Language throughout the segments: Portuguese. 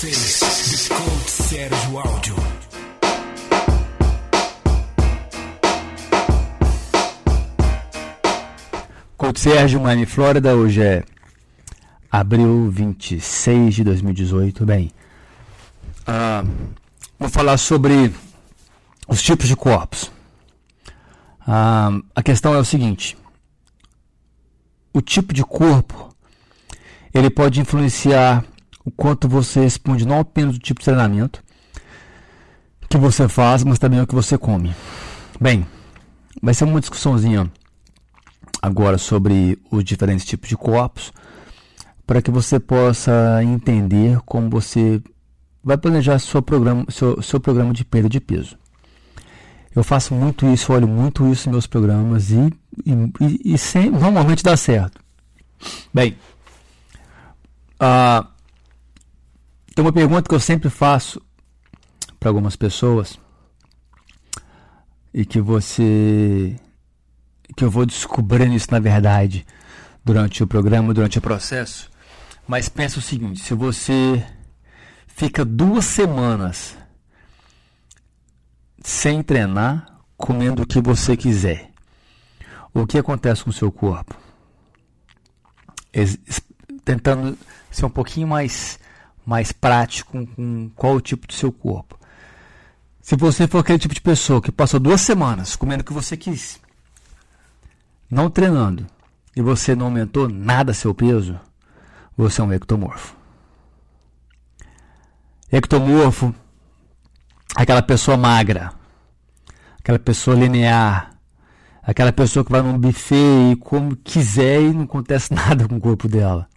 vocês, The Coach Sérgio Áudio. Coach Sérgio, Miami, Flórida. Hoje é abril 26 de 2018. Bem, ah, vou falar sobre os tipos de corpos. Ah, a questão é o seguinte: o tipo de corpo ele pode influenciar o quanto você responde não apenas o tipo de treinamento que você faz, mas também o que você come. Bem, vai ser uma discussãozinha agora sobre os diferentes tipos de corpos, para que você possa entender como você vai planejar seu programa, seu, seu programa de perda de peso. Eu faço muito isso, olho muito isso nos meus programas e, e, e sem, normalmente dá certo. Bem, uh, tem uma pergunta que eu sempre faço para algumas pessoas e que você que eu vou descobrindo isso na verdade durante o programa, durante o processo. Mas pensa o seguinte: se você fica duas semanas sem treinar, comendo o que você quiser, o que acontece com o seu corpo? Tentando ser um pouquinho mais mais prático com, qual o tipo do seu corpo. Se você for aquele tipo de pessoa que passou duas semanas comendo o que você quis, não treinando, e você não aumentou nada seu peso, você é um ectomorfo. Ectomorfo, aquela pessoa magra, aquela pessoa linear, aquela pessoa que vai num buffet e come quiser e não acontece nada com o corpo dela.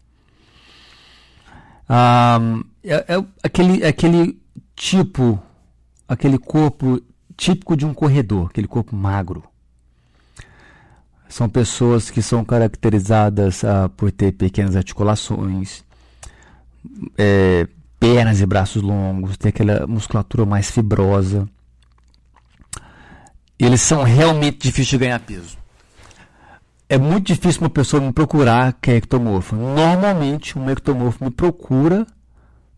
Um, é, é, aquele, aquele tipo, aquele corpo típico de um corredor, aquele corpo magro. São pessoas que são caracterizadas uh, por ter pequenas articulações, é, pernas e braços longos, ter aquela musculatura mais fibrosa. Eles são realmente difíceis de ganhar peso é muito difícil uma pessoa me procurar que é ectomorfo. Normalmente, um ectomorfo me procura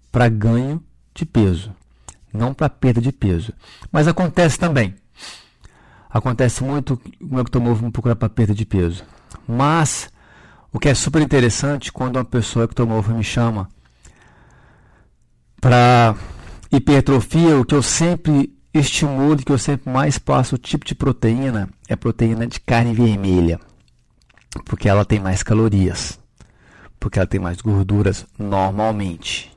para ganho de peso, não para perda de peso. Mas acontece também. Acontece muito um ectomorfo me procurar para perda de peso. Mas o que é super interessante quando uma pessoa ectomorfa me chama para hipertrofia, o que eu sempre estimulo, que eu sempre mais passo o tipo de proteína é proteína de carne vermelha porque ela tem mais calorias, porque ela tem mais gorduras normalmente.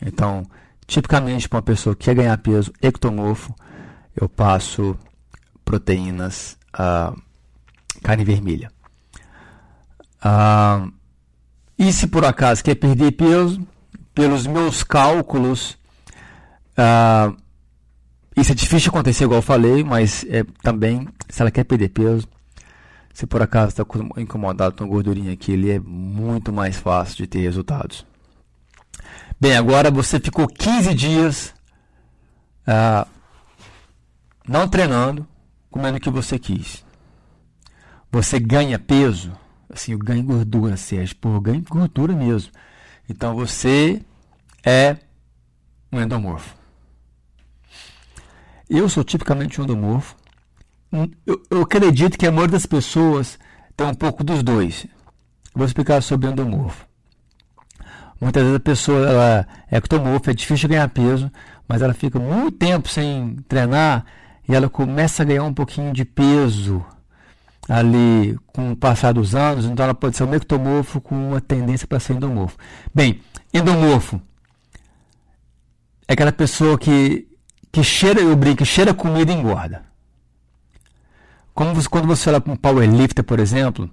Então, tipicamente para uma pessoa que quer ganhar peso ectomorfo, eu passo proteínas uh, carne vermelha. Uh, e se por acaso quer perder peso, pelos meus cálculos, uh, isso é difícil acontecer, igual eu falei, mas é, também, se ela quer perder peso, se por acaso está incomodado com gordurinha aqui, ele é muito mais fácil de ter resultados. Bem, agora você ficou 15 dias ah, não treinando, comendo o que você quis. Você ganha peso, assim, eu ganho gordura, Sérgio, pô, eu ganho gordura mesmo. Então você é um endomorfo. Eu sou tipicamente um endomorfo eu, eu acredito que a maioria das pessoas tem um pouco dos dois. Vou explicar sobre endomorfo. Muitas vezes a pessoa ela é ectomorfo, é difícil ganhar peso, mas ela fica muito tempo sem treinar e ela começa a ganhar um pouquinho de peso ali com o passar dos anos, então ela pode ser um ectomorfo com uma tendência para ser endomorfo. Bem, endomorfo é aquela pessoa que, que cheira, eu brinco, cheira comida e engorda. Você, quando você olha para um powerlifter, por exemplo,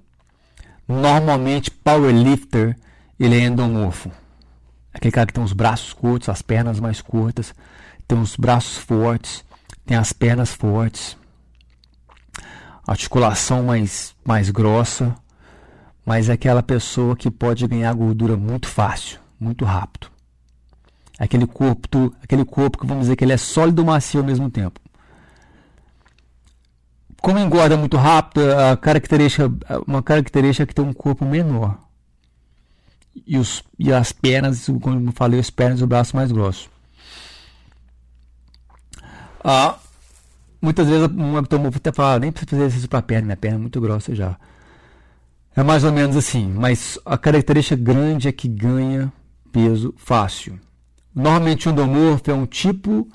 normalmente powerlifter ele é endomorfo. Aquele cara que tem os braços curtos, as pernas mais curtas, tem os braços fortes, tem as pernas fortes, articulação mais, mais grossa, mas é aquela pessoa que pode ganhar gordura muito fácil, muito rápido. Aquele corpo, aquele corpo que vamos dizer que ele é sólido e macio ao mesmo tempo como engorda muito rápido, a característica, uma característica é que tem um corpo menor. e, os, e as pernas, como eu falei, as pernas e o braço mais grosso. Ah, muitas vezes um ectomorfo até fala, nem precisa fazer exercício para a perna, minha perna é muito grossa já. É mais ou menos assim, mas a característica grande é que ganha peso fácil. Normalmente o endomorfo é um tipo,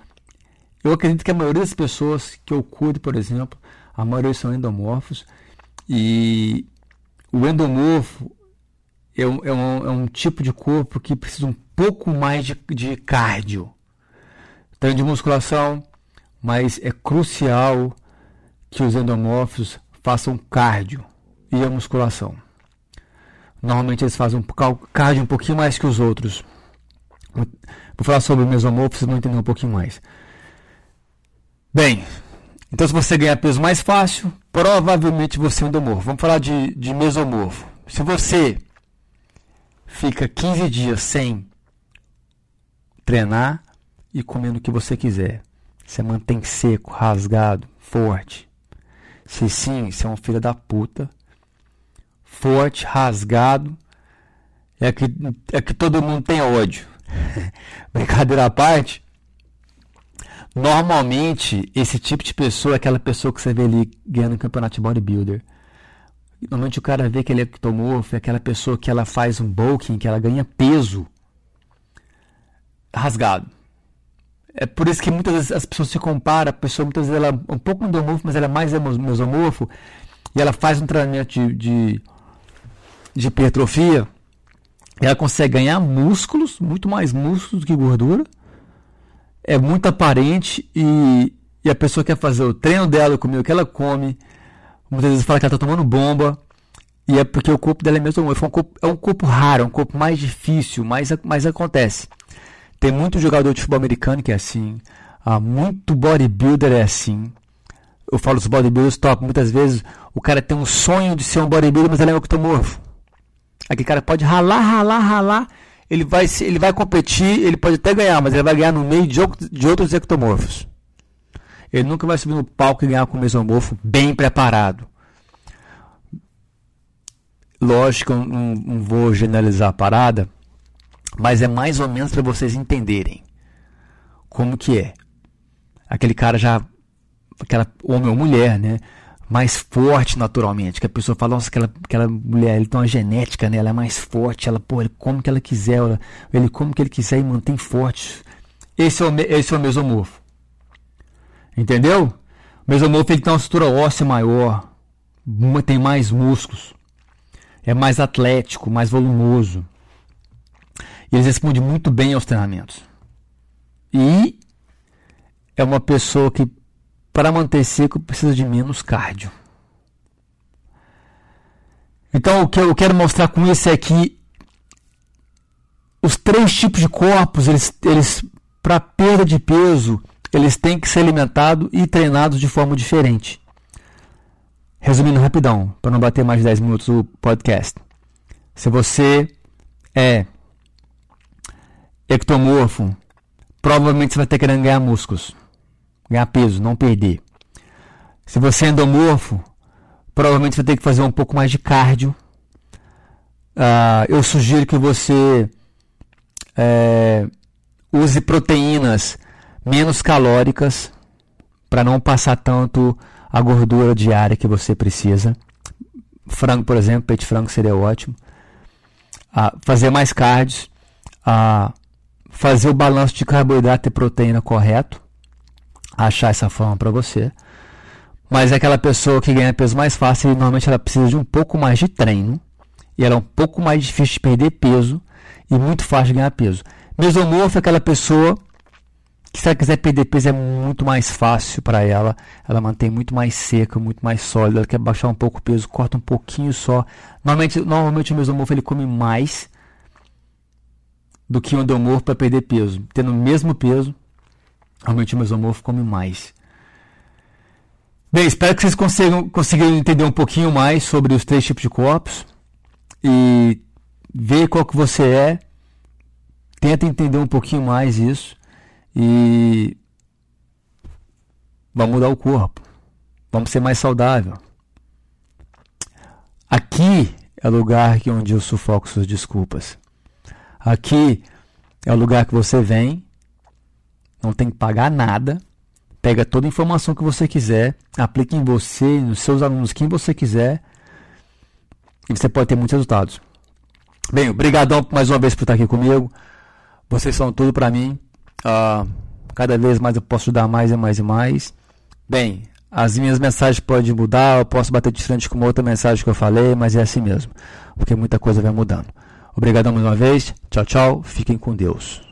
eu acredito que a maioria das pessoas que eu cuido, por exemplo, a maioria são endomorfos, e o endomorfo é um, é um, é um tipo de corpo que precisa um pouco mais de, de cardio. Tem de musculação, mas é crucial que os endomorfos façam cardio e a musculação. Normalmente eles fazem um cardio um pouquinho mais que os outros. Vou falar sobre o mesomorfo, vocês vão entender um pouquinho mais. Bem, então se você ganhar peso mais fácil, provavelmente você é endomorfo. Vamos falar de, de mesomorfo. Se você fica 15 dias sem treinar e comendo o que você quiser, você mantém seco, rasgado, forte. Se sim, você é um filho da puta forte, rasgado. É que, é que todo mundo tem ódio. Brincadeira à parte. Normalmente, esse tipo de pessoa é aquela pessoa que você vê ali ganhando um campeonato de bodybuilder. Normalmente o cara vê que ele é ectomorfo, é aquela pessoa que ela faz um bulking, que ela ganha peso rasgado. É por isso que muitas vezes as pessoas se comparam, a pessoa muitas vezes ela é um pouco endomorfo, mas ela é mais mesomorfo, e ela faz um treinamento de, de de hipertrofia, ela consegue ganhar músculos, muito mais músculos do que gordura. É muito aparente e, e a pessoa quer fazer o treino dela, comer o que ela come. Muitas vezes fala que ela está tomando bomba. E é porque o corpo dela é mesmo. É um corpo, é um corpo raro, é um corpo mais difícil, mas, mas acontece. Tem muito jogador de futebol americano que é assim. Há muito bodybuilder é assim. Eu falo os bodybuilders top. Muitas vezes o cara tem um sonho de ser um bodybuilder, mas ele é um ectomorfo. Aquele cara pode ralar, ralar, ralar. Ele vai, ele vai competir, ele pode até ganhar, mas ele vai ganhar no meio de, de outros ectomorfos. Ele nunca vai subir no palco e ganhar com o mesomorfo bem preparado. Lógico, eu não, não vou generalizar a parada, mas é mais ou menos para vocês entenderem como que é. Aquele cara já, aquela homem ou mulher, né? Mais forte naturalmente. Que a pessoa fala, nossa, aquela, aquela mulher, ele tem uma genética, né? Ela é mais forte, ela, pô, ele come o que ela quiser, ela, ele come o que ele quiser e mantém forte. Esse é o, esse é o mesomorfo. Entendeu? O mesomorfo ele tem uma estrutura óssea maior, tem mais músculos, é mais atlético, mais volumoso. E eles respondem muito bem aos treinamentos. E é uma pessoa que para manter seco precisa de menos cardio. Então o que eu quero mostrar com isso é que os três tipos de corpos, eles, eles para perda de peso, eles têm que ser alimentados e treinados de forma diferente. Resumindo rapidão, para não bater mais de 10 minutos o podcast. Se você é ectomorfo, provavelmente você vai ter que ganhar músculos ganhar peso, não perder. Se você é endomorfo, provavelmente vai ter que fazer um pouco mais de cardio. Uh, eu sugiro que você é, use proteínas menos calóricas para não passar tanto a gordura diária que você precisa. Frango, por exemplo, peito de frango seria ótimo. Uh, fazer mais cardio. Uh, fazer o balanço de carboidrato e proteína correto achar essa forma para você. Mas é aquela pessoa que ganha peso mais fácil e normalmente ela precisa de um pouco mais de treino. E ela é um pouco mais difícil de perder peso e muito fácil de ganhar peso. Mesomorfo é aquela pessoa que se ela quiser perder peso é muito mais fácil para ela. Ela mantém muito mais seca, muito mais sólida. Ela quer baixar um pouco o peso, corta um pouquinho só. Normalmente, normalmente o mesomorfo ele come mais do que o endomorfo para perder peso. Tendo o mesmo peso, Realmente o mesomorfo come mais. Bem, espero que vocês consigam, consigam entender um pouquinho mais sobre os três tipos de corpos e ver qual que você é. Tenta entender um pouquinho mais isso e vamos mudar o corpo. Vamos ser mais saudável. Aqui é o lugar onde eu sufoco suas desculpas. Aqui é o lugar que você vem, não tem que pagar nada, pega toda a informação que você quiser, aplica em você, nos seus alunos, quem você quiser, e você pode ter muitos resultados. Bem, obrigadão mais uma vez por estar aqui comigo. Vocês são tudo para mim. Uh, cada vez mais eu posso ajudar mais e mais e mais. Bem, as minhas mensagens podem mudar, eu posso bater de frente com outra mensagem que eu falei, mas é assim mesmo, porque muita coisa vai mudando. Obrigadão mais uma vez. Tchau, tchau. Fiquem com Deus.